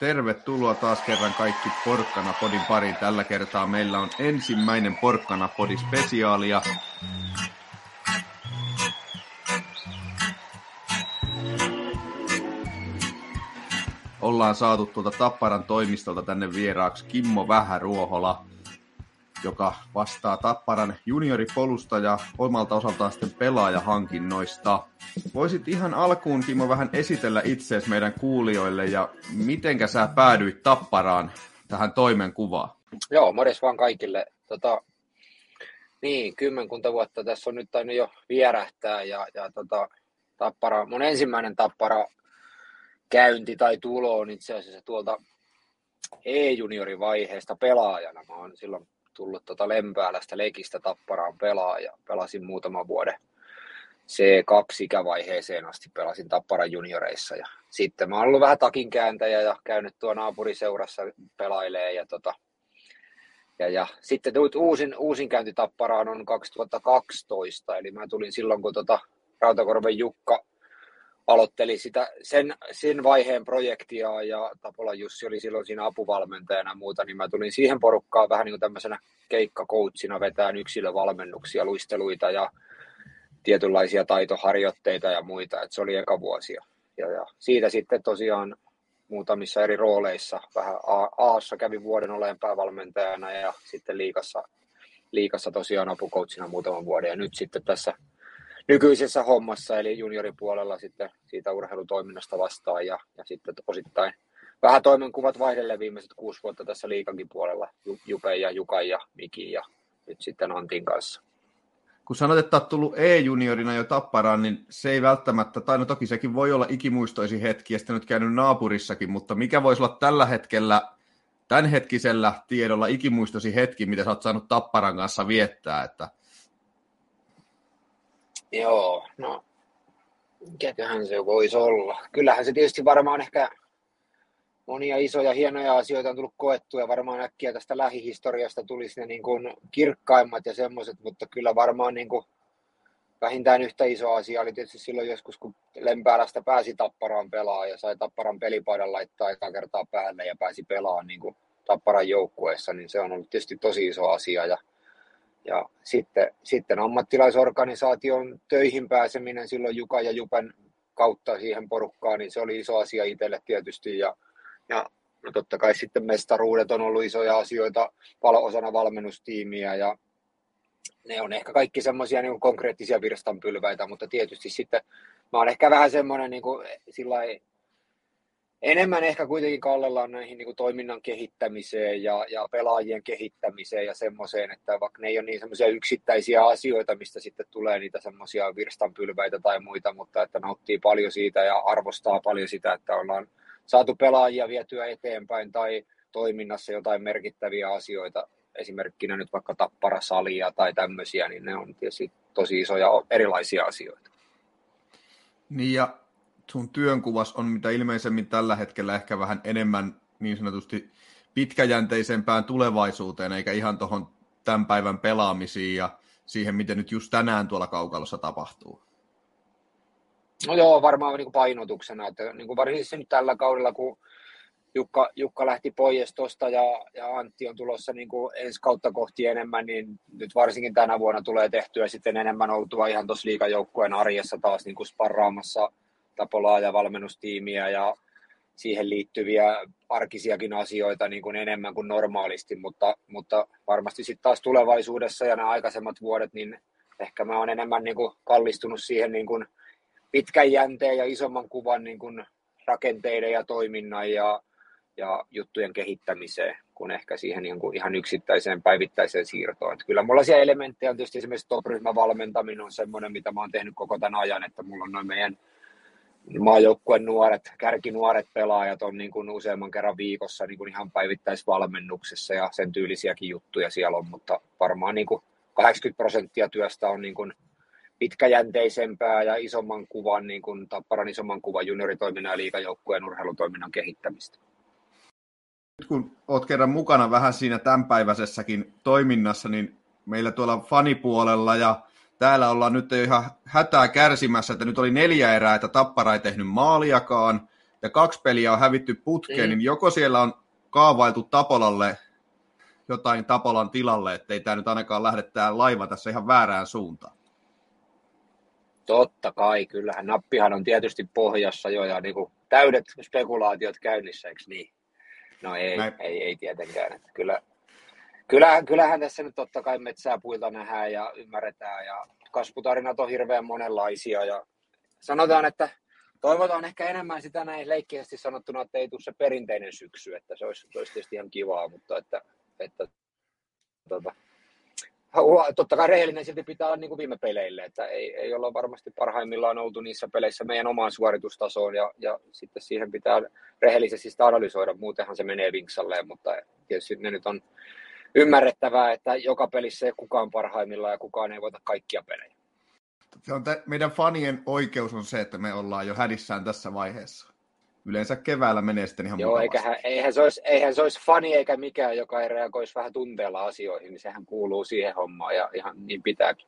Tervetuloa taas kerran kaikki Porkkana-podin pariin. Tällä kertaa meillä on ensimmäinen Porkkana-podi spesiaalia. Ollaan saatu tuolta Tapparan toimistolta tänne vieraaksi Kimmo Vähäruohola, joka vastaa Tapparan junioripolusta ja omalta osaltaan sitten pelaajahankinnoista. Voisit ihan alkuun, Kimmo, vähän esitellä itseesi meidän kuulijoille ja mitenkä sä päädyit Tapparaan tähän toimenkuvaan? Joo, morjes vaan kaikille. Tota, niin, kymmenkunta vuotta tässä on nyt tainnut jo vierähtää ja, ja tota, tappara, mun ensimmäinen tappara käynti tai tulo on itse asiassa tuolta E-juniorivaiheesta pelaajana. Mä oon silloin tullut tota Lempäälästä Lekistä Tapparaan pelaaja. Pelasin muutaman vuoden C2-ikävaiheeseen asti pelasin Tapparan junioreissa. Ja sitten mä oon ollut vähän takinkääntäjä ja käynyt tuo naapuriseurassa pelailee. Ja, tota, ja, ja sitten uusin, uusin käynti Tapparaan on 2012, eli mä tulin silloin, kun tota Rautakorven Jukka aloitteli sitä, sen, sen vaiheen projektia ja Tapola Jussi oli silloin siinä apuvalmentajana ja muuta, niin mä tulin siihen porukkaan vähän niin kuin tämmöisenä keikkakoutsina vetään yksilövalmennuksia, luisteluita ja tietynlaisia taitoharjoitteita ja muita, että se oli eka vuosi. Ja, ja siitä sitten tosiaan muutamissa eri rooleissa, vähän Aassa kävin vuoden oleen päävalmentajana ja sitten liikassa, liikassa tosiaan apukoutsina muutaman vuoden ja nyt sitten tässä nykyisessä hommassa, eli junioripuolella sitten siitä urheilutoiminnasta vastaan ja, ja sitten osittain vähän toimenkuvat vaihdelle viimeiset kuusi vuotta tässä liikankin puolella, Jupe ja Jukan ja Miki ja nyt sitten Antin kanssa. Kun sanot, että olet tullut E-juniorina jo Tapparaan, niin se ei välttämättä, tai no toki sekin voi olla ikimuistoisi hetki, ja sitten nyt käynyt naapurissakin, mutta mikä voisi olla tällä hetkellä, tämänhetkisellä tiedolla ikimuistosi hetki, mitä sä oot saanut Tapparan kanssa viettää, että Joo, no mikäköhän se voisi olla. Kyllähän se tietysti varmaan ehkä monia isoja hienoja asioita on tullut koettua ja varmaan äkkiä tästä lähihistoriasta tulisi ne niin kuin kirkkaimmat ja semmoiset, mutta kyllä varmaan niin kuin vähintään yhtä iso asia oli tietysti silloin joskus, kun Lempäälästä pääsi Tapparaan pelaa ja sai Tapparan pelipaidan laittaa eka kertaa päälle ja pääsi pelaamaan niin kuin Tapparan joukkueessa, niin se on ollut tietysti tosi iso asia ja ja sitten, sitten ammattilaisorganisaation töihin pääseminen silloin Juka ja Jupen kautta siihen porukkaan, niin se oli iso asia itselle tietysti. Ja, ja no totta kai sitten mestaruudet on ollut isoja asioita osana valmennustiimiä ja ne on ehkä kaikki semmoisia niin konkreettisia virstanpylväitä, mutta tietysti sitten mä oon ehkä vähän semmoinen niin kuin, sillä enemmän ehkä kuitenkin kallellaan näihin niin kuin toiminnan kehittämiseen ja, ja pelaajien kehittämiseen ja semmoiseen, että vaikka ne ei ole niin semmoisia yksittäisiä asioita, mistä sitten tulee niitä semmoisia virstanpylväitä tai muita, mutta että nauttii paljon siitä ja arvostaa paljon sitä, että ollaan saatu pelaajia vietyä eteenpäin tai toiminnassa jotain merkittäviä asioita, esimerkkinä nyt vaikka tapparasalia tai tämmöisiä, niin ne on tietysti tosi isoja erilaisia asioita. Niin ja sun työnkuvas on mitä ilmeisemmin tällä hetkellä ehkä vähän enemmän niin sanotusti pitkäjänteisempään tulevaisuuteen, eikä ihan tuohon tämän päivän pelaamisiin ja siihen, miten nyt just tänään tuolla kaukalossa tapahtuu? No joo, varmaan niin kuin painotuksena, että niin kuin varsinkin nyt tällä kaudella, kun Jukka, Jukka lähti pois tuosta ja, ja Antti on tulossa niin kuin ensi kautta kohti enemmän, niin nyt varsinkin tänä vuonna tulee tehtyä sitten enemmän oltua ihan tuossa liikajoukkueen arjessa taas niin kuin sparraamassa Tapolaa ja valmennustiimiä ja siihen liittyviä arkisiakin asioita niin kuin enemmän kuin normaalisti, mutta, mutta varmasti sitten taas tulevaisuudessa ja nämä aikaisemmat vuodet, niin ehkä mä oon enemmän niin kuin kallistunut siihen niin kuin pitkän jänteen ja isomman kuvan niin kuin rakenteiden ja toiminnan ja, ja juttujen kehittämiseen, kuin ehkä siihen niin kuin ihan yksittäiseen päivittäiseen siirtoon. Että kyllä mulla siellä elementtejä on tietysti esimerkiksi top-ryhmän valmentaminen on semmoinen, mitä mä oon tehnyt koko tämän ajan, että mulla on noin meidän maajoukkueen nuoret, kärkinuoret pelaajat on niin kuin useamman kerran viikossa niin kuin ihan päivittäisvalmennuksessa ja sen tyylisiäkin juttuja siellä on, mutta varmaan niin kuin 80 prosenttia työstä on niin kuin pitkäjänteisempää ja isomman kuvan, niin kuin Tapparan isomman kuvan junioritoiminnan ja liikajoukkueen urheilutoiminnan kehittämistä. Nyt kun olet kerran mukana vähän siinä tämänpäiväisessäkin toiminnassa, niin meillä tuolla fanipuolella ja täällä ollaan nyt jo ihan hätää kärsimässä, että nyt oli neljä erää, että Tappara ei tehnyt maaliakaan, ja kaksi peliä on hävitty putkeen, mm. niin joko siellä on kaavailtu Tapolalle jotain Tapolan tilalle, ettei tämä nyt ainakaan lähde tämä laiva tässä ihan väärään suuntaan. Totta kai, kyllähän nappihan on tietysti pohjassa jo ja niin kuin täydet spekulaatiot käynnissä, eikö niin? No ei, ei, ei tietenkään. Että kyllä, kyllähän, kyllähän tässä nyt totta kai metsää puilta nähdään ja ymmärretään ja kasvutarinat on hirveän monenlaisia ja sanotaan, että toivotaan ehkä enemmän sitä näin leikkiästi sanottuna, että ei tule se perinteinen syksy, että se olisi, se olisi tietysti ihan kivaa, mutta että, että tota, totta kai rehellinen silti pitää olla niin kuin viime peleille, että ei, ei olla varmasti parhaimmillaan oltu niissä peleissä meidän omaan suoritustasoon ja, ja sitten siihen pitää rehellisesti sitä analysoida, muutenhan se menee vinksalleen, mutta tietysti ne nyt on ymmärrettävää, että joka pelissä ei kukaan parhaimmillaan ja kukaan ei voita kaikkia pelejä. Se on te, meidän fanien oikeus on se, että me ollaan jo hädissään tässä vaiheessa. Yleensä keväällä menee sitten ihan Joo, eiköhän, eihän, se olisi, eihän se olisi fani eikä mikään, joka ei reagoisi vähän tunteella asioihin, niin sehän kuuluu siihen hommaan ja ihan niin pitääkin.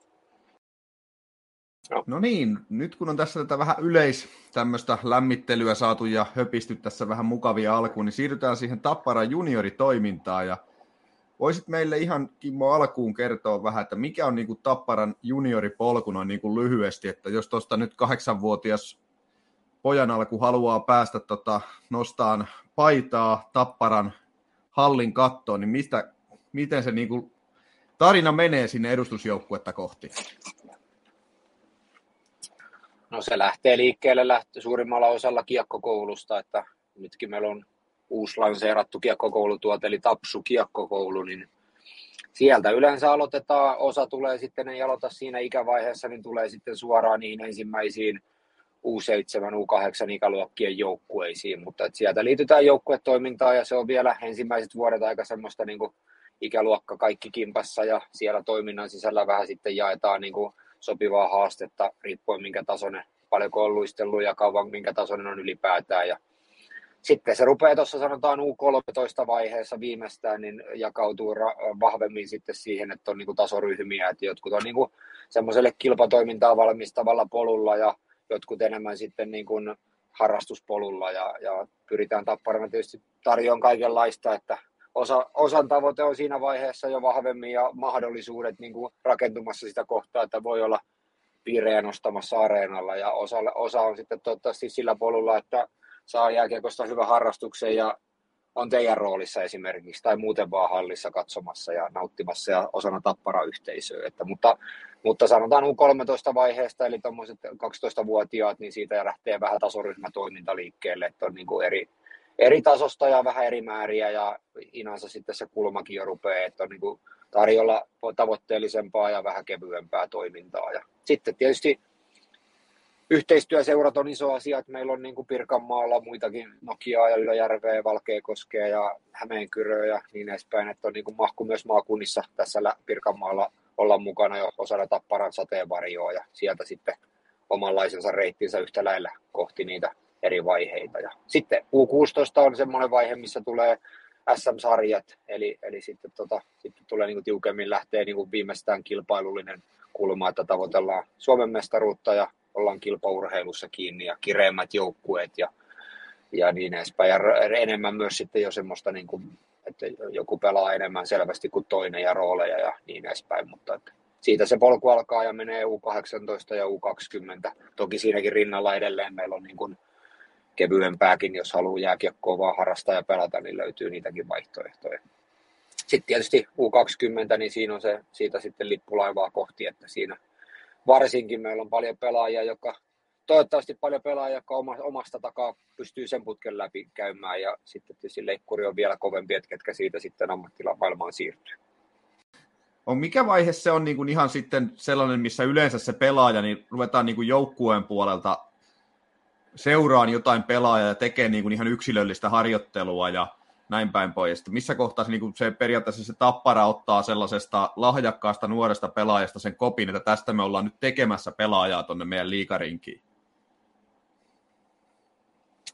No. no niin, nyt kun on tässä tätä vähän yleis tämmöistä lämmittelyä saatu ja höpisty tässä vähän mukavia alkuun, niin siirrytään siihen Tappara junioritoimintaan ja voisit meille ihan Kimmo alkuun kertoa vähän, että mikä on niin kuin Tapparan junioripolku noin niin kuin lyhyesti, että jos tuosta nyt kahdeksanvuotias pojan alku haluaa päästä tota, nostaan paitaa Tapparan hallin kattoon, niin mistä, miten se niin kuin, tarina menee sinne edustusjoukkuetta kohti? No se lähtee liikkeelle lähtö suurimmalla osalla kiekkokoulusta, että nytkin meillä on uusi lanseerattu kiekkokoulutuote, eli Tapsu kiekkokoulu, niin sieltä yleensä aloitetaan, osa tulee sitten, ei aloita siinä ikävaiheessa, niin tulee sitten suoraan niihin ensimmäisiin U7, U8 ikäluokkien joukkueisiin, mutta että sieltä liitytään joukkuetoimintaan ja se on vielä ensimmäiset vuodet aika semmoista niin kuin ikäluokka kaikki kimpassa ja siellä toiminnan sisällä vähän sitten jaetaan niin kuin sopivaa haastetta riippuen minkä tasoinen, paljonko on luistellut ja kauan minkä tasoinen on ylipäätään. Ja sitten se rupeaa tuossa sanotaan U13 vaiheessa viimeistään, niin jakautuu ra- vahvemmin sitten siihen, että on niin kuin tasoryhmiä, että jotkut on niin kuin semmoiselle kilpatoimintaa valmistavalla polulla ja jotkut enemmän sitten niin kuin harrastuspolulla ja, ja pyritään tapparana tietysti tarjoamaan kaikenlaista, että osa, osan tavoite on siinä vaiheessa jo vahvemmin ja mahdollisuudet niin kuin rakentumassa sitä kohtaa, että voi olla piirejä nostamassa areenalla ja osa, osa on sitten toivottavasti sillä polulla, että saa jääkiekosta hyvän harrastuksen ja on teidän roolissa esimerkiksi tai muuten vaan hallissa katsomassa ja nauttimassa ja osana tappara yhteisöä. Että, mutta, mutta sanotaan U13 vaiheesta, eli tuommoiset 12-vuotiaat, niin siitä lähtee vähän tasoryhmätoiminta liikkeelle, että on niin kuin eri, eri tasosta ja vähän eri määriä ja inansa sitten se kulmakin jo rupeaa, että on niin kuin tarjolla tavoitteellisempaa ja vähän kevyempää toimintaa. Ja sitten tietysti yhteistyöseurat on iso asia, että meillä on niin kuin Pirkanmaalla muitakin Nokiaa ja Ylöjärveä, Valkeakoskea ja Hämeenkyröä ja niin edespäin, että on niin kuin mahku myös maakunnissa tässä Pirkanmaalla olla mukana jo osana Tapparan sateenvarjoa ja sieltä sitten omanlaisensa reittinsä yhtä lailla kohti niitä eri vaiheita. Ja sitten U16 on semmoinen vaihe, missä tulee SM-sarjat, eli, eli sitten, tota, sitten tulee niin kuin tiukemmin lähtee niin kuin viimeistään kilpailullinen kulma, että tavoitellaan Suomen mestaruutta ja ollaan kilpaurheilussa kiinni ja kireemmät joukkueet ja, ja niin edespäin. Ja enemmän myös sitten jo semmoista, niin kuin, että joku pelaa enemmän selvästi kuin toinen ja rooleja ja niin edespäin, mutta että siitä se polku alkaa ja menee U18 ja U20. Toki siinäkin rinnalla edelleen meillä on niin kuin kevyempääkin, jos haluaa jääkiekkoa vaan harrastaa ja pelata, niin löytyy niitäkin vaihtoehtoja. Sitten tietysti U20, niin siinä on se, siitä sitten lippulaivaa kohti, että siinä varsinkin meillä on paljon pelaajia, jotka toivottavasti paljon pelaajia, jotka omasta takaa pystyy sen putken läpi käymään ja sitten tietysti leikkuri on vielä kovempi, että ketkä siitä sitten ammattilamaailmaan siirtyy. On mikä vaihe se on niin kuin ihan sitten sellainen, missä yleensä se pelaaja, niin ruvetaan niin kuin joukkueen puolelta seuraan jotain pelaajaa ja tekee niin kuin ihan yksilöllistä harjoittelua ja näin päin pois. Missä kohtaa se, niin kuin se periaatteessa se tappara ottaa sellaisesta lahjakkaasta nuoresta pelaajasta sen kopin, että tästä me ollaan nyt tekemässä pelaajaa tuonne meidän liikarinkiin?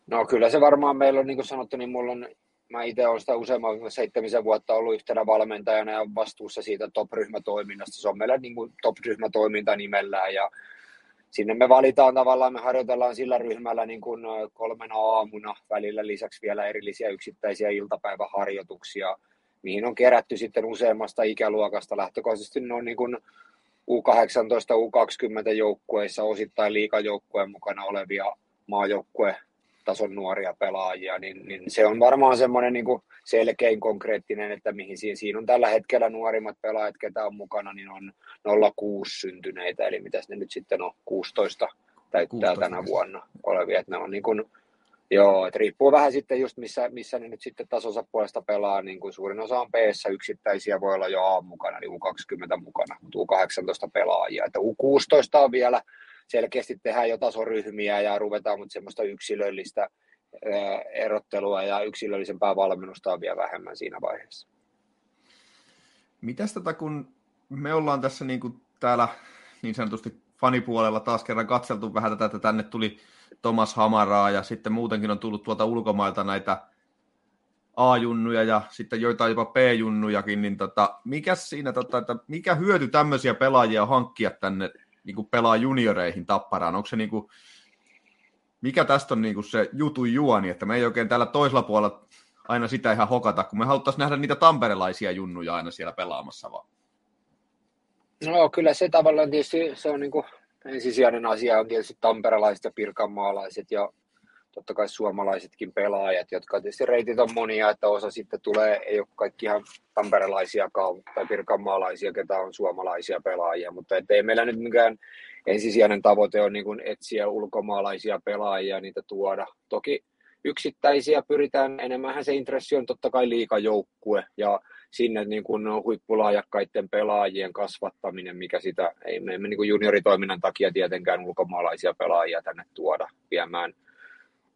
No kyllä se varmaan meillä on, niin kuin sanottu, niin mulla on, mä itse olen sitä useamman seitsemisen vuotta ollut yhtenä valmentajana ja vastuussa siitä top-ryhmätoiminnasta. Se on meillä niin kuin top-ryhmätoiminta nimellään ja sinne me valitaan tavallaan, me harjoitellaan sillä ryhmällä niin kuin kolmena aamuna, välillä lisäksi vielä erillisiä yksittäisiä iltapäiväharjoituksia, mihin on kerätty sitten useammasta ikäluokasta. Lähtökohtaisesti ne on niin kuin U18, U20 joukkueissa osittain liikajoukkueen mukana olevia maajoukkue tason nuoria pelaajia, niin, niin se on varmaan semmoinen niin kuin selkein konkreettinen, että mihin siinä, siinä on tällä hetkellä nuorimmat pelaajat, ketä on mukana, niin on 06 syntyneitä, eli mitä ne nyt sitten on 16 täyttää 16. tänä vuonna olevia, että ne on niin kuin, Joo, että riippuu vähän sitten just missä, missä ne nyt sitten tasonsa puolesta pelaa, niin kuin suurin osa on p yksittäisiä, voi olla jo A mukana, niin U20 mukana, mutta U18 pelaajia, että U16 on vielä selkeästi tehdään jo tasoryhmiä ja ruvetaan, mutta semmoista yksilöllistä erottelua ja yksilöllisempää valmennusta on vielä vähemmän siinä vaiheessa. Mitäs tätä, kun me ollaan tässä niin kuin täällä niin sanotusti fanipuolella taas kerran katseltu vähän tätä, että tänne tuli Thomas Hamaraa ja sitten muutenkin on tullut tuolta ulkomailta näitä A-junnuja ja sitten joitain jopa B-junnujakin, niin tota, mikä siinä, tota, että mikä hyöty tämmöisiä pelaajia hankkia tänne niin kuin pelaa junioreihin tapparaan? Onko se niin kuin, mikä tästä on niin kuin se jutu juoni, että me ei oikein täällä toisella puolella aina sitä ihan hokata, kun me haluttaisiin nähdä niitä tamperelaisia junnuja aina siellä pelaamassa vaan. No kyllä se tavallaan tietysti se on niin kuin ensisijainen asia on tietysti tamperelaiset ja pirkanmaalaiset ja totta kai suomalaisetkin pelaajat, jotka tietysti reitit on monia, että osa sitten tulee, ei ole kaikki ihan tamperelaisiakaan tai pirkanmaalaisia, ketä on suomalaisia pelaajia, mutta ei meillä nyt mikään ensisijainen tavoite on niin etsiä ulkomaalaisia pelaajia, niitä tuoda. Toki yksittäisiä pyritään, enemmän se intressi on totta kai liikajoukkue ja sinne niin kuin huippulaajakkaiden pelaajien kasvattaminen, mikä sitä, ei me emme niin kuin junioritoiminnan takia tietenkään ulkomaalaisia pelaajia tänne tuoda viemään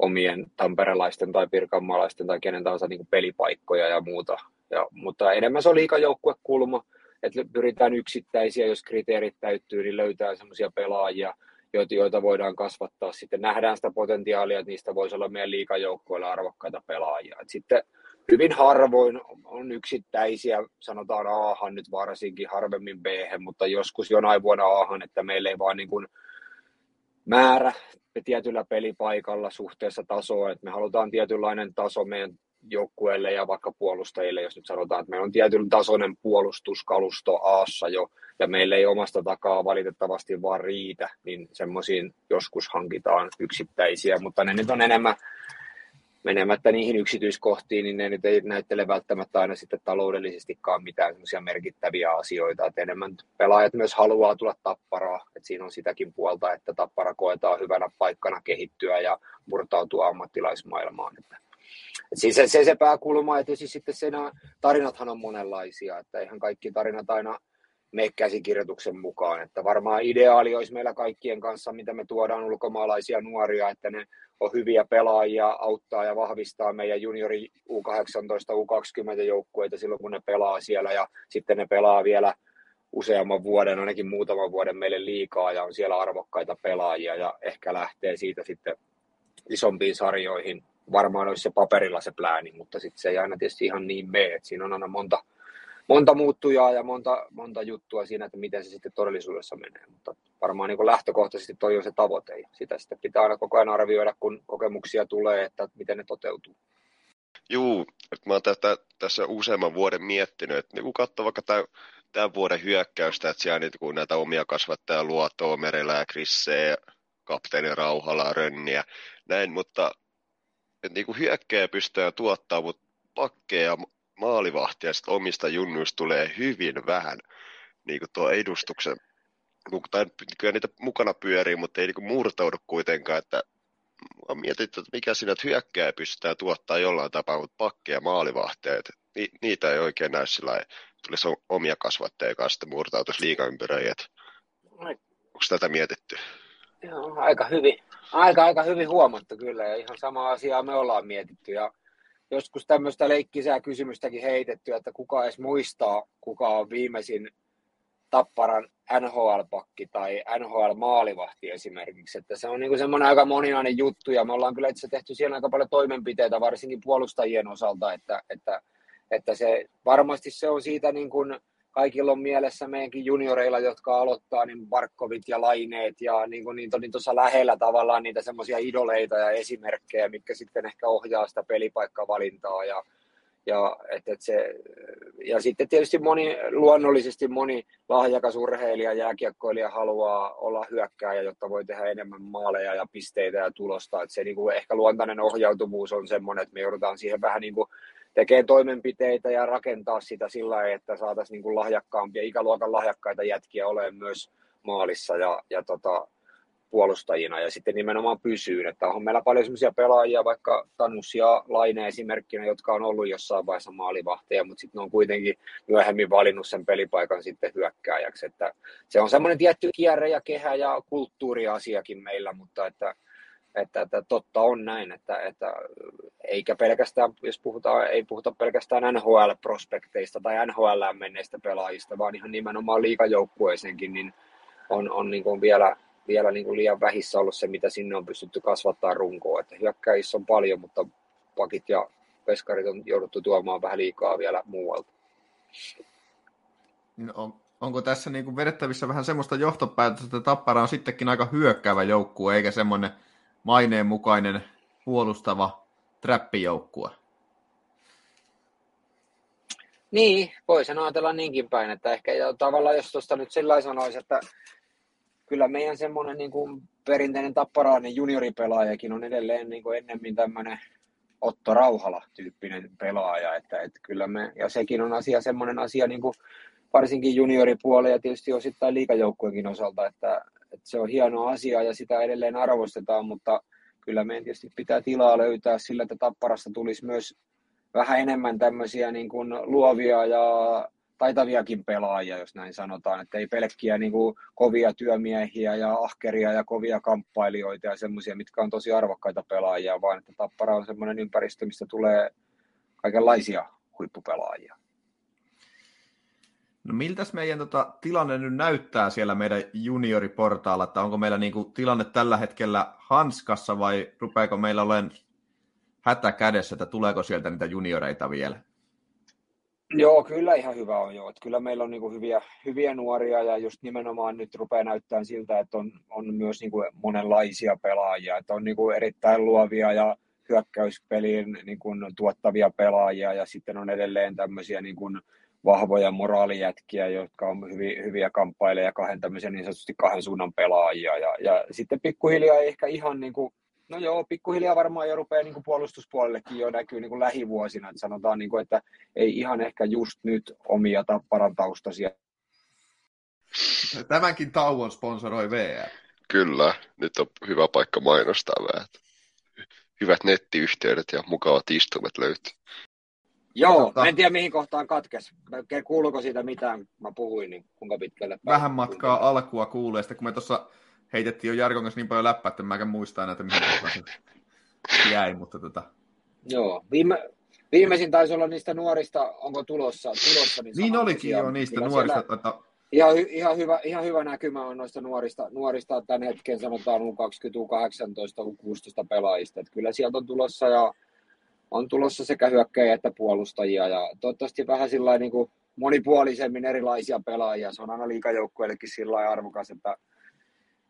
omien tamperelaisten tai pirkanmaalaisten tai kenen tahansa niin pelipaikkoja ja muuta. Ja, mutta enemmän se on liikajoukkuekulma, että pyritään yksittäisiä, jos kriteerit täyttyy, niin löytää semmoisia pelaajia, joita, joita voidaan kasvattaa. Sitten nähdään sitä potentiaalia, että niistä voisi olla meidän liikajoukkueilla arvokkaita pelaajia. Et sitten hyvin harvoin on yksittäisiä, sanotaan Aahan nyt varsinkin, harvemmin b mutta joskus jonain vuonna Aahan, että meillä ei vaan niin kuin määrä tietyllä pelipaikalla suhteessa tasoa, että me halutaan tietynlainen taso meidän joukkueelle ja vaikka puolustajille, jos nyt sanotaan, että meillä on tietyn tasoinen puolustuskalusto Aassa jo, ja meillä ei omasta takaa valitettavasti vaan riitä, niin semmoisiin joskus hankitaan yksittäisiä, mutta ne nyt on enemmän menemättä niihin yksityiskohtiin, niin ne nyt ei näyttele välttämättä aina sitten taloudellisestikaan mitään semmoisia merkittäviä asioita, että enemmän pelaajat myös haluaa tulla tapparaa, että siinä on sitäkin puolta, että tappara koetaan hyvänä paikkana kehittyä ja murtautua ammattilaismaailmaan. Että, siis se, se, se pääkulma, että siis sitten sen tarinathan on monenlaisia, että eihän kaikki tarinat aina me käsikirjoituksen mukaan. Että varmaan ideaali olisi meillä kaikkien kanssa, mitä me tuodaan ulkomaalaisia nuoria, että ne on hyviä pelaajia, auttaa ja vahvistaa meidän juniori U18, U20 joukkueita silloin, kun ne pelaa siellä ja sitten ne pelaa vielä useamman vuoden, ainakin muutaman vuoden meille liikaa ja on siellä arvokkaita pelaajia ja ehkä lähtee siitä sitten isompiin sarjoihin. Varmaan olisi se paperilla se plääni, mutta sitten se ei aina tietysti ihan niin mene, että siinä on aina monta, monta muuttujaa ja monta, monta juttua siinä, että miten se sitten todellisuudessa menee. Mutta varmaan niin lähtökohtaisesti toi on se tavoite ja sitä sitten pitää aina koko ajan arvioida, kun kokemuksia tulee, että miten ne toteutuu. Juu, että mä oon tätä, tässä useamman vuoden miettinyt, että niin kun katsoo vaikka tämän, tämän vuoden hyökkäystä, että siellä niitä, kun näitä omia kasvattajia luo Merellä ja Krisse, kapteeni Rauhala, Rönniä, näin, mutta että niin hyökkäjä pystyy tuottaa, mutta pakkeja maalivahtia sitten omista junnuista tulee hyvin vähän niin tuo edustuksen, tai kyllä niitä mukana pyörii, mutta ei niin murtaudu kuitenkaan, että mä mietin, että mikä siinä että hyökkää pystytään tuottaa jollain tapaa, mutta pakkeja maalivahtia, että ni, niitä ei oikein näy sillä tulisi omia kasvatteja, joka sitten murtautuisi liikaympyröihin, onko tätä mietitty? Joo, aika hyvin. Aika, aika hyvin huomattu kyllä ja ihan sama asiaa me ollaan mietitty ja joskus tämmöistä leikkisää kysymystäkin heitetty, että kuka edes muistaa, kuka on viimeisin Tapparan NHL-pakki tai NHL-maalivahti esimerkiksi. Että se on niin semmoinen aika moninainen juttu ja me ollaan kyllä itse tehty siellä aika paljon toimenpiteitä, varsinkin puolustajien osalta, että, että, että se, varmasti se on siitä niin kuin kaikilla on mielessä meidänkin junioreilla, jotka aloittaa, niin Barkovit ja Laineet ja niin kuin niitä on niin tuossa lähellä tavallaan niitä semmoisia idoleita ja esimerkkejä, mitkä sitten ehkä ohjaa sitä pelipaikkavalintaa ja ja, et, et se, ja sitten tietysti moni, luonnollisesti moni lahjakas urheilija, jääkiekkoilija haluaa olla hyökkääjä, jotta voi tehdä enemmän maaleja ja pisteitä ja tulosta. Et se niin kuin ehkä luontainen ohjautuvuus on semmoinen, että me joudutaan siihen vähän niin kuin tekemään toimenpiteitä ja rakentaa sitä sillä lailla, että saataisiin niin lahjakkaampia, ikäluokan lahjakkaita jätkiä olemaan myös maalissa ja, ja tota, puolustajina ja sitten nimenomaan pysyyn. Että on meillä paljon sellaisia pelaajia, vaikka Tanus ja Laine esimerkkinä, jotka on ollut jossain vaiheessa maalivahteja, mutta sitten ne on kuitenkin myöhemmin valinnut sen pelipaikan sitten hyökkääjäksi. Että se on semmoinen tietty kierre ja kehä ja kulttuuriasiakin meillä, mutta että, että, että totta on näin, että, että eikä pelkästään, jos puhutaan, ei puhuta pelkästään NHL-prospekteista tai NHL menneistä pelaajista, vaan ihan nimenomaan liikajoukkueeseenkin, niin on, on niin kuin vielä, vielä niin kuin liian vähissä ollut se, mitä sinne on pystytty kasvattaa runkoa. Että hyökkäjissä on paljon, mutta pakit ja peskarit on jouduttu tuomaan vähän liikaa vielä muualta. Niin on, onko tässä niin kuin vedettävissä vähän semmoista johtopäätöstä, että Tappara on sittenkin aika hyökkäävä joukkue, eikä semmoinen maineen mukainen puolustava trappijoukkue? Niin, voi sen ajatella niinkin päin, että ehkä tavallaan jos tuosta nyt sillä sanoisi, että kyllä meidän semmoinen niin kuin perinteinen tapparainen junioripelaajakin on edelleen niin kuin ennemmin tämmöinen Otto Rauhala-tyyppinen pelaaja, että, että kyllä me, ja sekin on asia, semmoinen asia niin kuin varsinkin junioripuolella ja tietysti osittain liikajoukkueenkin osalta, että, että se on hieno asia ja sitä edelleen arvostetaan, mutta kyllä meidän tietysti pitää tilaa löytää sillä, että Tapparasta tulisi myös vähän enemmän tämmöisiä niin kuin luovia ja taitaviakin pelaajia, jos näin sanotaan, että ei pelkkiä niin kuin kovia työmiehiä ja ahkeria ja kovia kamppailijoita ja semmoisia, mitkä on tosi arvokkaita pelaajia, vaan että Tappara on semmoinen ympäristö, mistä tulee kaikenlaisia huippupelaajia. No miltäs meidän tota, tilanne nyt näyttää siellä meidän junioriportaalla, että onko meillä niinku tilanne tällä hetkellä hanskassa vai rupeako meillä olemaan hätä kädessä, että tuleeko sieltä niitä junioreita vielä? Joo, kyllä ihan hyvä on jo. Että kyllä meillä on niin kuin hyviä, hyviä nuoria ja just nimenomaan nyt rupeaa näyttämään siltä, että on, on myös niin kuin monenlaisia pelaajia. Että on niin kuin erittäin luovia ja hyökkäyspeliin niin kuin tuottavia pelaajia ja sitten on edelleen tämmöisiä niin kuin vahvoja moraalijätkiä, jotka on hyviä, hyviä kamppaileja kahden tämmöisen niin sanotusti kahden suunnan pelaajia. Ja, ja sitten pikkuhiljaa ehkä ihan niin kuin No joo, pikkuhiljaa varmaan jo rupeaa niin kuin puolustuspuolellekin jo näkyy niin kuin lähivuosina. Että sanotaan, niin kuin, että ei ihan ehkä just nyt omia tapparan taustaisia. Tämänkin tauon sponsoroi VR. Kyllä, nyt on hyvä paikka mainostaa vähän. Hyvät nettiyhteydet ja mukavat istumet löytyy. Joo, tota, en tiedä mihin kohtaan katkes. Kuuluuko siitä mitään, mä puhuin, niin kuinka pitkälle? Vähän matkaa alkua kuulee, sitten kun me tuossa heitettiin jo Jarkon kanssa niin paljon läppää, että mä en muista enää, että mihin jäi, mutta tota... Joo, viime, viimeisin taisi olla niistä nuorista, onko tulossa? tulossa niin, niin olikin jo niistä nuorista. Siellä, tota... ihan, ihan, hyvä, ihan hyvä näkymä on noista nuorista, nuorista tämän hetken sanotaan U20, U18, U16 pelaajista. Että kyllä sieltä on tulossa ja on tulossa sekä hyökkäjiä että puolustajia ja toivottavasti vähän sillä niin kuin monipuolisemmin erilaisia pelaajia. Se on aina liikajoukkueellekin sillä arvokas, että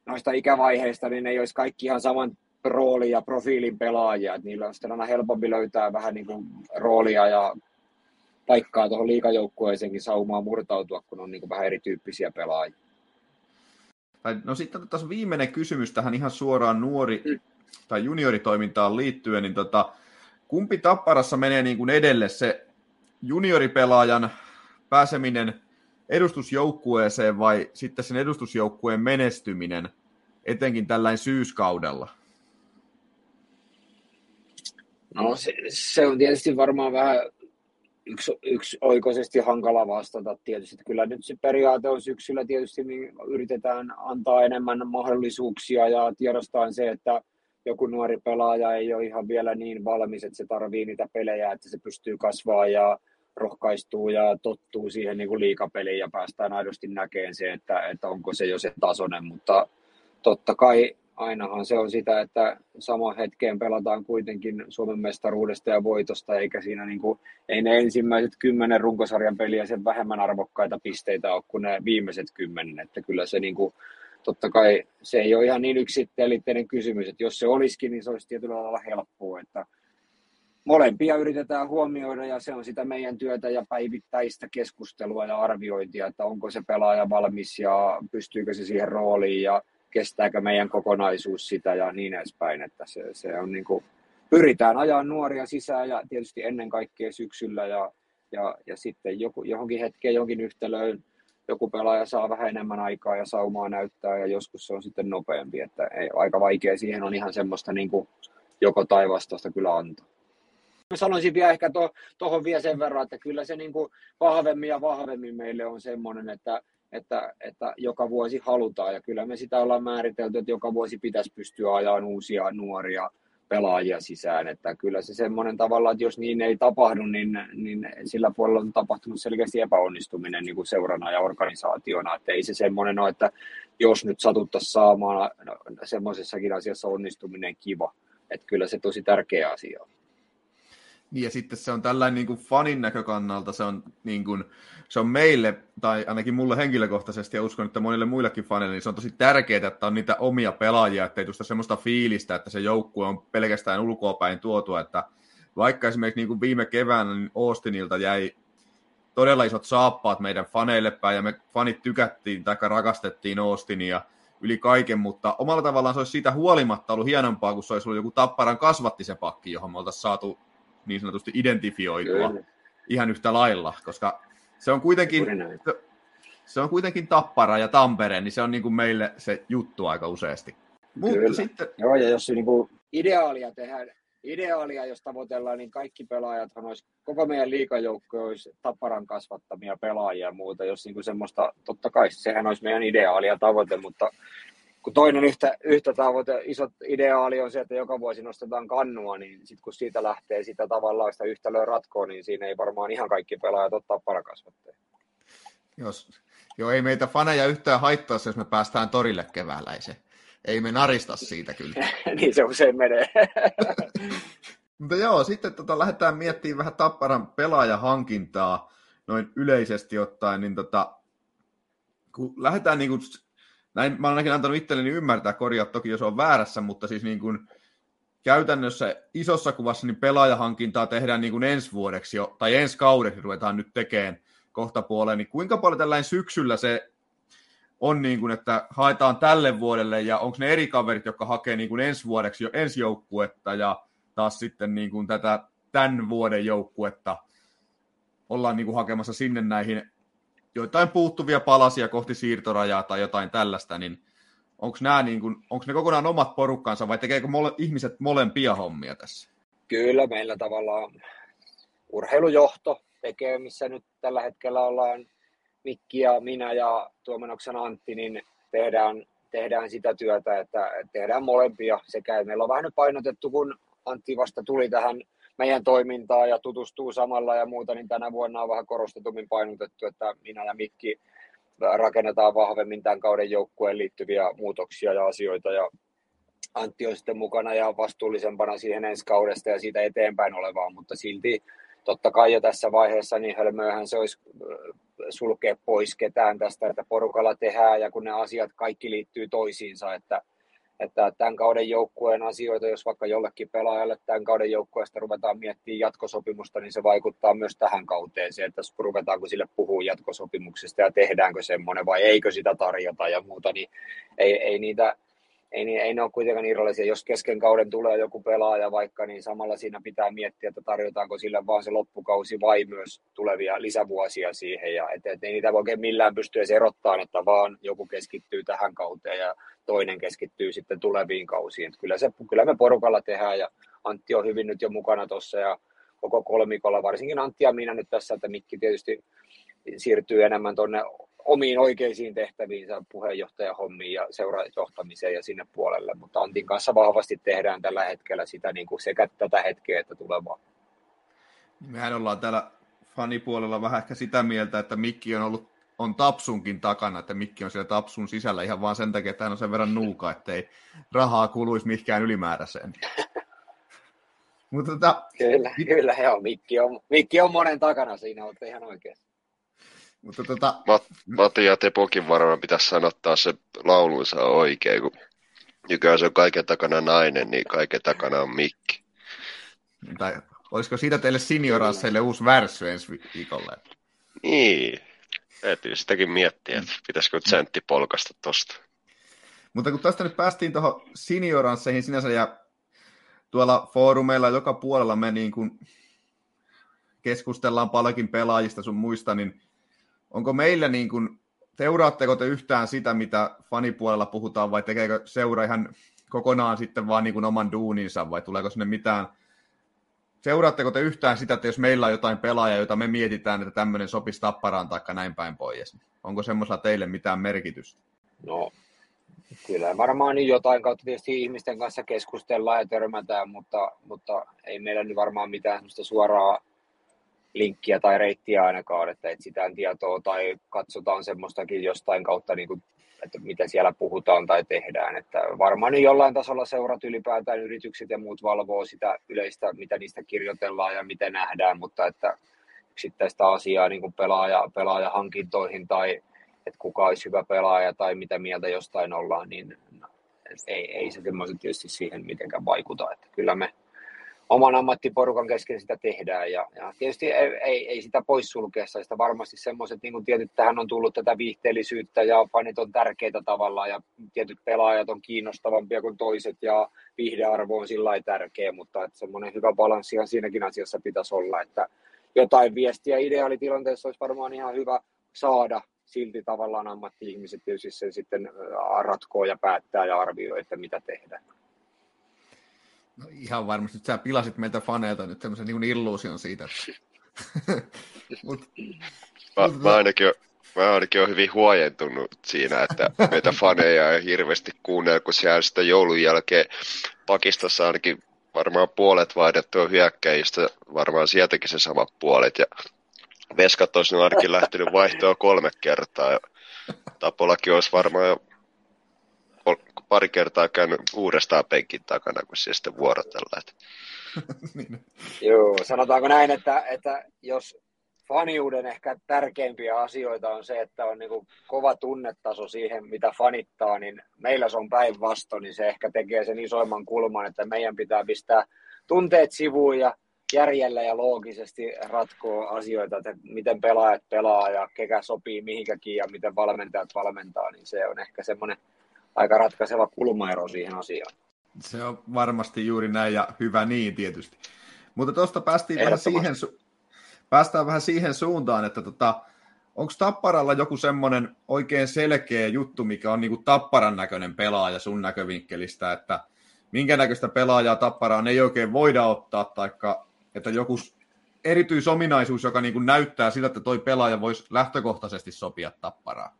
noista ikävaiheista, niin ne ei olisi kaikki ihan saman rooli ja profiilin pelaajia. Että niillä on sitten aina helpompi löytää vähän niin kuin roolia ja paikkaa tuohon liikajoukkueeseenkin saumaan murtautua, kun on niin kuin vähän erityyppisiä pelaajia. No sitten tässä viimeinen kysymys tähän ihan suoraan nuori- mm. tai junioritoimintaan liittyen, niin tota, kumpi Tapparassa menee niin kuin edelle se junioripelaajan pääseminen edustusjoukkueeseen vai sitten sen edustusjoukkueen menestyminen, etenkin tällainen syyskaudella? No se, se on tietysti varmaan vähän yksi, yksi oikoisesti hankala vastata tietysti. Että kyllä nyt se periaate on syksyllä tietysti, niin yritetään antaa enemmän mahdollisuuksia ja tiedostaa se, että joku nuori pelaaja ei ole ihan vielä niin valmis, että se tarvii niitä pelejä, että se pystyy kasvaa ja rohkaistuu ja tottuu siihen niin kuin liikapeliin ja päästään aidosti näkemään se, että, että onko se jo se tasoinen, mutta totta kai ainahan se on sitä, että sama hetkeen pelataan kuitenkin Suomen mestaruudesta ja voitosta, eikä siinä niin kuin, ei ne ensimmäiset kymmenen runkosarjan peliä sen vähemmän arvokkaita pisteitä ole kuin ne viimeiset kymmenen, että kyllä se niin kuin, totta kai se ei ole ihan niin yksittäinen kysymys, että jos se olisikin, niin se olisi tietyllä lailla helppoa, että molempia yritetään huomioida ja se on sitä meidän työtä ja päivittäistä keskustelua ja arviointia, että onko se pelaaja valmis ja pystyykö se siihen rooliin ja kestääkö meidän kokonaisuus sitä ja niin edespäin, että se, se on niin kuin, pyritään ajaa nuoria sisään ja tietysti ennen kaikkea syksyllä ja, ja, ja sitten joku, johonkin hetkeen, jonkin yhtälöön joku pelaaja saa vähän enemmän aikaa ja saumaa näyttää ja joskus se on sitten nopeampi, että ei, aika vaikea siihen on ihan semmoista niin kuin joko tai vastausta kyllä antaa. Mä sanoisin vielä ehkä tuohon to, vielä sen verran, että kyllä se niin kuin vahvemmin ja vahvemmin meille on semmoinen, että, että, että joka vuosi halutaan. Ja kyllä me sitä ollaan määritelty, että joka vuosi pitäisi pystyä ajamaan uusia nuoria pelaajia sisään, että kyllä se semmoinen tavalla, että jos niin ei tapahdu, niin, niin sillä puolella on tapahtunut selkeästi epäonnistuminen niin kuin seurana ja organisaationa, että ei se semmoinen ole, että jos nyt satuttaisiin saamaan no, semmoisessakin asiassa onnistuminen kiva, että kyllä se tosi tärkeä asia on. Ja sitten se on tällainen niin kuin fanin näkökannalta, se on, niin kuin, se on meille, tai ainakin mulle henkilökohtaisesti, ja uskon, että monille muillekin faneille, niin se on tosi tärkeää, että on niitä omia pelaajia, ettei tuosta semmoista fiilistä, että se joukkue on pelkästään ulkoapäin tuotu, että vaikka esimerkiksi niin kuin viime keväänä niin Austinilta jäi todella isot saappaat meidän faneille päin, ja me fanit tykättiin tai rakastettiin Austinia yli kaiken, mutta omalla tavallaan se olisi siitä huolimatta ollut hienompaa, kun se olisi ollut joku Tapparan kasvatti se pakki, johon me oltaisiin saatu niin sanotusti identifioitua Kyllä. ihan yhtä lailla, koska se on kuitenkin, se on kuitenkin Tappara ja Tampere, niin se on niin kuin meille se juttu aika useasti. Mutta Kyllä. sitten... Joo, ja jos niin kuin ideaalia tehdään, ideaalia, jos tavoitellaan, niin kaikki pelaajat olisi, koko meidän liikajoukko olisi Tapparan kasvattamia pelaajia ja muuta, jos niin kuin semmoista, totta kai sehän olisi meidän ideaalia tavoite, mutta kun toinen yhtä, yhtä tavoite, iso ideaali on se, että joka vuosi nostetaan kannua, niin sitten kun siitä lähtee sitä tavallaan sitä yhtälöä ratkoon, niin siinä ei varmaan ihan kaikki pelaajat ottaa parakasvatteja. Jos, joo, ei meitä faneja yhtään haittaa, jos me päästään torille keväällä, ei, se, ei me narista siitä kyllä. niin se usein menee. Mutta joo, sitten tota, lähdetään miettimään vähän Tapparan pelaajahankintaa noin yleisesti ottaen, niin tota, kun lähdetään niin kuin näin mä olen ainakin antanut itselleni ymmärtää, korjaa toki jos on väärässä, mutta siis niin kuin käytännössä isossa kuvassa niin pelaajahankintaa tehdään niin kuin ensi vuodeksi jo, tai ensi kaudeksi ruvetaan nyt tekemään kohta puoleen, niin kuinka paljon tällainen syksyllä se on niin kuin, että haetaan tälle vuodelle, ja onko ne eri kaverit, jotka hakee niin kuin ensi vuodeksi jo ensi joukkuetta, ja taas sitten niin kuin tätä tämän vuoden joukkuetta ollaan niin kuin hakemassa sinne näihin joitain puuttuvia palasia kohti siirtorajaa tai jotain tällaista, niin onko nämä niin kuin, onko ne kokonaan omat porukkansa vai tekeekö mole, ihmiset molempia hommia tässä? Kyllä, meillä tavallaan urheilujohto tekee, missä nyt tällä hetkellä ollaan Mikki ja minä ja Tuomenoksen Antti, niin tehdään, tehdään sitä työtä, että tehdään molempia sekä meillä on vähän painotettu, kun Antti vasta tuli tähän meidän toimintaa ja tutustuu samalla ja muuta, niin tänä vuonna on vähän korostetummin painotettu, että minä ja Mikki rakennetaan vahvemmin tämän kauden joukkueen liittyviä muutoksia ja asioita. Ja Antti on sitten mukana ja vastuullisempana siihen ensi kaudesta ja siitä eteenpäin olevaa, mutta silti totta kai jo tässä vaiheessa niin hölmöähän se olisi sulkea pois ketään tästä, että porukalla tehdään ja kun ne asiat kaikki liittyy toisiinsa, että että tämän kauden joukkueen asioita, jos vaikka jollekin pelaajalle tämän kauden joukkueesta ruvetaan miettimään jatkosopimusta, niin se vaikuttaa myös tähän kauteen se, että ruvetaanko sille puhua jatkosopimuksesta ja tehdäänkö semmoinen vai eikö sitä tarjota ja muuta, niin ei, ei niitä ei, ei ne ole kuitenkaan irrallisia. Jos kesken kauden tulee joku pelaaja vaikka, niin samalla siinä pitää miettiä, että tarjotaanko sille vaan se loppukausi vai myös tulevia lisävuosia siihen. Ja et, et ei niitä oikein millään pysty edes erottamaan, että vaan joku keskittyy tähän kauteen ja toinen keskittyy sitten tuleviin kausiin. Kyllä, se, kyllä me porukalla tehdään ja Antti on hyvin nyt jo mukana tuossa ja koko kolmikolla, varsinkin Antti ja minä nyt tässä, että Mikki tietysti siirtyy enemmän tuonne omiin oikeisiin tehtäviinsä puheenjohtajahommiin ja seurajohtamiseen ja sinne puolelle, mutta Antin kanssa vahvasti tehdään tällä hetkellä sitä niin kuin sekä tätä hetkeä että tulevaa. Mehän ollaan täällä fanipuolella vähän ehkä sitä mieltä, että Mikki on ollut on Tapsunkin takana, että Mikki on siellä Tapsun sisällä ihan vaan sen takia, että hän on sen verran nuuka, ettei rahaa kuluisi mihinkään ylimääräiseen. Mutta tota, kyllä, kyllä, joo, Mikki on, Mikki on monen takana siinä, olette ihan oikein. Mutta tota... Mat, Matti ja Tepokin varmaan pitäisi sanottaa se laulunsa oikein, kun nykyään se on kaiken takana nainen, niin kaiken takana on Mikki. Tai olisiko siitä teille seniorasseille uusi värssy ensi viikolle? Niin, täytyy sitäkin miettiä, että pitäisikö sentti polkasta tosta. Mutta kun tästä nyt päästiin tuohon senioransseihin sinänsä ja tuolla foorumeilla joka puolella me niin kuin keskustellaan paljonkin pelaajista sun muista, niin onko meillä niin kuin, seuraatteko te yhtään sitä, mitä fanipuolella puhutaan, vai tekeekö seura ihan kokonaan sitten vaan niin kuin oman duuninsa, vai tuleeko sinne mitään, seuraatteko te yhtään sitä, että jos meillä on jotain pelaajaa, jota me mietitään, että tämmöinen sopisi tapparaan taikka näin päin pois, onko semmoisella teille mitään merkitystä? No, kyllä varmaan niin jotain kautta tietysti ihmisten kanssa keskustellaan ja törmätään, mutta, mutta ei meillä nyt varmaan mitään suoraa linkkiä tai reittiä ainakaan, että etsitään tietoa tai katsotaan semmoistakin jostain kautta, niin kuin, että mitä siellä puhutaan tai tehdään. Että varmaan niin jollain tasolla seurat ylipäätään yritykset ja muut valvoo sitä yleistä, mitä niistä kirjoitellaan ja miten nähdään, mutta että yksittäistä asiaa niin kuin pelaaja, pelaajahankintoihin tai että kuka olisi hyvä pelaaja tai mitä mieltä jostain ollaan, niin ei, ei se semmoiset tietysti siihen mitenkään vaikuta. Että kyllä me oman ammattiporukan kesken sitä tehdään. Ja, ja tietysti ei, ei, ei sitä poissulkea, sitä varmasti semmoiset niin tietyt, tähän on tullut tätä viihteellisyyttä ja fanit on tärkeitä tavallaan ja tietyt pelaajat on kiinnostavampia kuin toiset ja viihdearvo on sillä tärkeä, mutta että semmoinen hyvä balanssihan siinäkin asiassa pitäisi olla, että jotain viestiä ideaalitilanteessa olisi varmaan ihan hyvä saada, silti tavallaan ammatti-ihmiset tietysti sen sitten ratkoo ja päättää ja arvioi, että mitä tehdään. No ihan varmasti. Nyt sä pilasit meiltä faneilta nyt semmoisen niin illuusion siitä. Mut, mä, mä, ainakin, mä ainakin olen hyvin huojentunut siinä, että meitä faneja ei hirveästi kuunnella, kun siellä sitä joulun jälkeen Pakistassa ainakin varmaan puolet vaihdettua hyökkäjistä, varmaan sieltäkin se sama puolet. Ja Veskat olisi ainakin lähtenyt vaihtoa kolme kertaa. Ja Tapolakin olisi varmaan pari kertaa käynyt uudestaan penkin takana, kun se sitten vuorotella. niin. Joo, sanotaanko näin, että, että jos faniuden ehkä tärkeimpiä asioita on se, että on niin kova tunnetaso siihen, mitä fanittaa, niin meillä se on päinvastoin, niin se ehkä tekee sen isoimman kulman, että meidän pitää pistää tunteet sivuun ja järjellä ja loogisesti ratkoa asioita, että miten pelaajat pelaa ja kekä sopii mihinkäkin ja miten valmentajat valmentaa, niin se on ehkä semmoinen aika ratkaiseva kulmaero siihen asiaan. Se on varmasti juuri näin ja hyvä niin tietysti. Mutta tuosta päästiin vähän siihen, su- päästään vähän siihen suuntaan, että tota, onko Tapparalla joku semmoinen oikein selkeä juttu, mikä on niinku Tapparan näköinen pelaaja sun näkövinkkelistä, että minkä näköistä pelaajaa Tapparaan ei oikein voida ottaa, taikka että joku erityisominaisuus, joka niinku näyttää siltä, että toi pelaaja voisi lähtökohtaisesti sopia Tapparaan?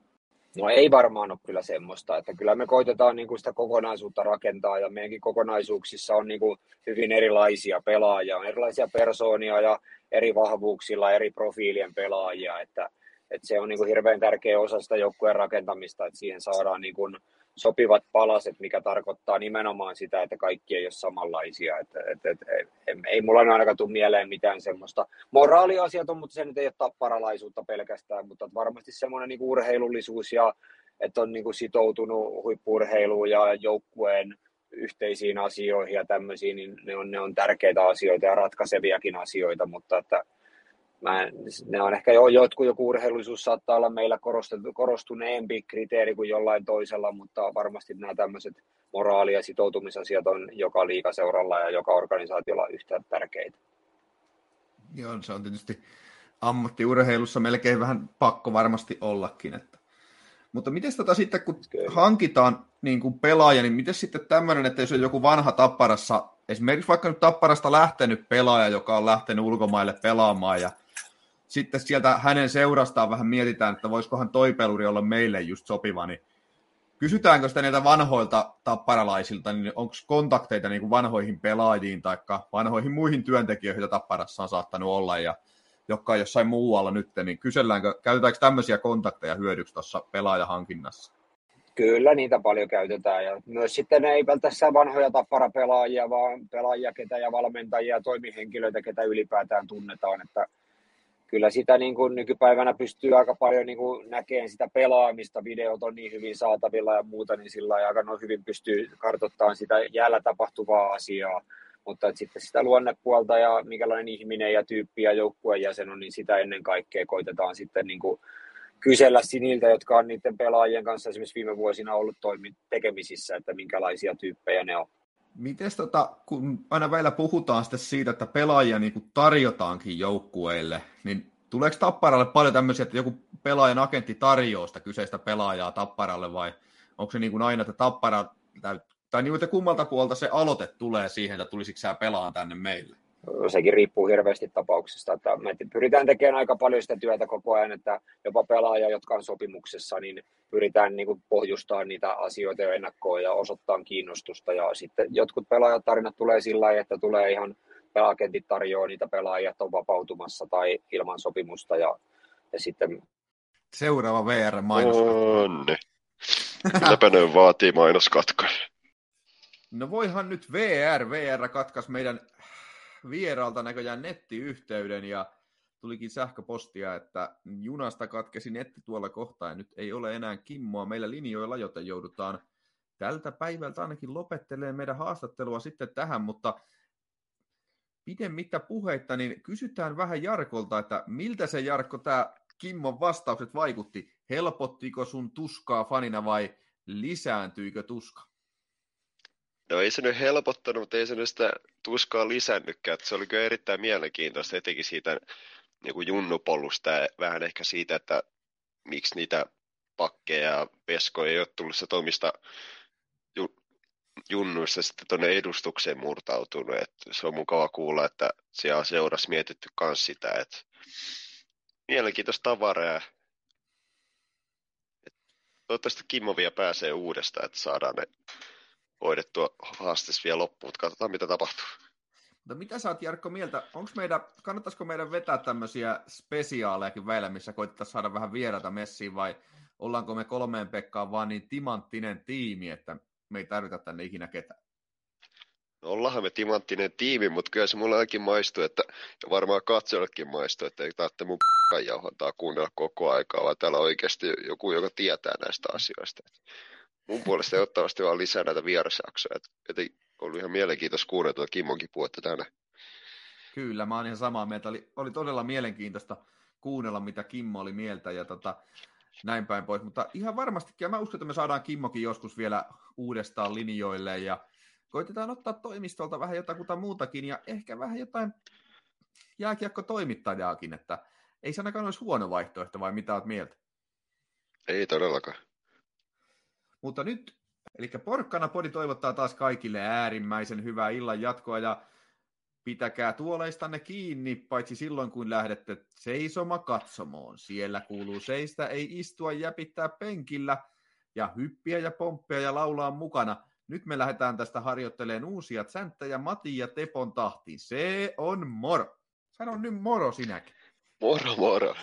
No ei varmaan ole kyllä semmoista, että kyllä me koitetaan niin kuin sitä kokonaisuutta rakentaa ja meidänkin kokonaisuuksissa on niin kuin hyvin erilaisia pelaajia, on erilaisia persoonia ja eri vahvuuksilla eri profiilien pelaajia, että, että se on niin kuin hirveän tärkeä osa sitä joukkueen rakentamista, että siihen saadaan niin kuin sopivat palaset, mikä tarkoittaa nimenomaan sitä, että kaikki ei ole samanlaisia. Että, että, että, ei, ei mulla ainakaan tule mieleen mitään semmoista. Moraaliasiat on, mutta se nyt ei ole tapparalaisuutta pelkästään, mutta varmasti semmoinen niin urheilullisuus ja että on niin kuin sitoutunut huippurheiluun ja joukkueen yhteisiin asioihin ja tämmöisiin, niin ne on, ne on tärkeitä asioita ja ratkaiseviakin asioita, mutta että mä, ne on ehkä jo, jotkut joku urheilullisuus saattaa olla meillä korostuneempi kriteeri kuin jollain toisella, mutta varmasti nämä tämmöiset moraali- ja sitoutumisasiat on joka liikaseuralla ja joka organisaatiolla yhtä tärkeitä. Joo, se on tietysti ammattiurheilussa melkein vähän pakko varmasti ollakin. Että. Mutta miten tota sitten, kun Kyllä. hankitaan niin kuin pelaaja, niin miten sitten tämmöinen, että jos on joku vanha tapparassa, esimerkiksi vaikka nyt tapparasta lähtenyt pelaaja, joka on lähtenyt ulkomaille pelaamaan ja sitten sieltä hänen seurastaan vähän mietitään, että voisikohan toi peluri olla meille just sopiva, niin kysytäänkö sitä niiltä vanhoilta tapparalaisilta, niin onko kontakteita niin kuin vanhoihin pelaajiin tai vanhoihin muihin työntekijöihin, joita tapparassa on saattanut olla, ja jotka on jossain muualla nyt, niin kyselläänkö, käytetäänkö tämmöisiä kontakteja hyödyksi tuossa pelaajahankinnassa? Kyllä niitä paljon käytetään ja myös sitten ei pelkästään vanhoja tapparapelaajia, vaan pelaajia ketä ja valmentajia ja toimihenkilöitä, ketä ylipäätään tunnetaan, että kyllä sitä niin kuin nykypäivänä pystyy aika paljon niin kuin näkemään sitä pelaamista, videot on niin hyvin saatavilla ja muuta, niin sillä aika no hyvin pystyy kartoittamaan sitä jäällä tapahtuvaa asiaa, mutta että sitten sitä luonnepuolta ja minkälainen ihminen ja tyyppi ja joukkueen jäsen on, niin sitä ennen kaikkea koitetaan sitten niin kuin kysellä niiltä, jotka on niiden pelaajien kanssa esimerkiksi viime vuosina ollut toimi, tekemisissä, että minkälaisia tyyppejä ne on. Miten tota, kun aina välillä puhutaan sitten siitä, että pelaajia niin kuin tarjotaankin joukkueille, niin tuleeko Tapparalle paljon tämmöisiä, että joku pelaajan agentti tarjoaa sitä kyseistä pelaajaa Tapparalle vai onko se niin kuin aina, että Tappara, tai niin kuin, kummalta puolta se aloite tulee siihen, että tulisiko sä pelaa tänne meille? Sekin riippuu hirveästi tapauksesta. Että me pyritään tekemään aika paljon sitä työtä koko ajan, että jopa pelaajia, jotka on sopimuksessa, niin pyritään niin kuin pohjustamaan niitä asioita jo ennakkoon ja osoittaa kiinnostusta. Ja sitten jotkut pelaajatarinat tulee sillä lailla, että tulee ihan agentit tarjoaa niitä pelaajia, että on vapautumassa tai ilman sopimusta. Ja, ja sitten... Seuraava VR-mainoskatko. Onne. Mitäpä ne vaatii mainoskatkoja? No voihan nyt VR, VR katkas meidän vieraalta näköjään nettiyhteyden ja tulikin sähköpostia, että junasta katkesi netti tuolla kohtaa ja nyt ei ole enää Kimmoa meillä linjoilla, joten joudutaan tältä päivältä ainakin lopettelemaan meidän haastattelua sitten tähän, mutta pidemmittä puheitta, niin kysytään vähän Jarkolta, että miltä se Jarkko tämä Kimmon vastaukset vaikutti? Helpottiko sun tuskaa fanina vai lisääntyikö tuska? No ei se nyt helpottanut, mutta ei se nyt sitä tuskaa lisännytkään. Että se oli kyllä erittäin mielenkiintoista, etenkin siitä niin kuin junnupolusta ja vähän ehkä siitä, että miksi niitä pakkeja ja peskoja ei ole tullut se omista junnuissa sitten tuonne edustukseen murtautunut. Et se on mukava kuulla, että siellä seurassa mietitty myös sitä, että mielenkiintoista tavaraa. Toivottavasti Kimmo vielä pääsee uudestaan, että saadaan ne hoidettua haastis vielä loppuun, mutta katsotaan mitä tapahtuu. Mutta mitä sä oot Jarkko mieltä, onko meidän, kannattaisiko meidän vetää tämmöisiä spesiaalejakin väillä, missä koitettaisiin saada vähän vierata messiin, vai ollaanko me kolmeen Pekkaan vaan niin timanttinen tiimi, että me ei tarvita tänne ikinä ketään? No ollaanhan me timanttinen tiimi, mutta kyllä se mulle ainakin maistuu, että, ja varmaan katsojillekin maistuu, että ei tarvitse mun jauhantaa kuunnella koko aikaa, vaan täällä on oikeasti joku, joka tietää näistä asioista mun puolesta ehdottomasti vaan lisää näitä vierasjaksoja. Että oli ihan mielenkiintoista kuunnella tuota Kimmonkin puhetta tänään. Kyllä, mä oon ihan samaa mieltä. Oli, oli todella mielenkiintoista kuunnella, mitä Kimmo oli mieltä ja tota, näin päin pois. Mutta ihan varmastikin, ja mä uskon, että me saadaan Kimmokin joskus vielä uudestaan linjoille ja koitetaan ottaa toimistolta vähän jotakuta muutakin ja ehkä vähän jotain jääkiekko-toimittajaakin, että ei se ainakaan olisi huono vaihtoehto, vai mitä oot mieltä? Ei todellakaan. Mutta nyt, eli Porkkana Podi toivottaa taas kaikille äärimmäisen hyvää illan jatkoa ja pitäkää tuoleistanne kiinni, paitsi silloin kun lähdette seisoma katsomoon. Siellä kuuluu seistä, ei istua jäpittää penkillä ja hyppiä ja pomppia ja laulaa mukana. Nyt me lähdetään tästä harjoitteleen uusia sänttäjä Mati ja Tepon tahtiin. Se on moro. Sano nyt moro sinäkin. Moro, moro.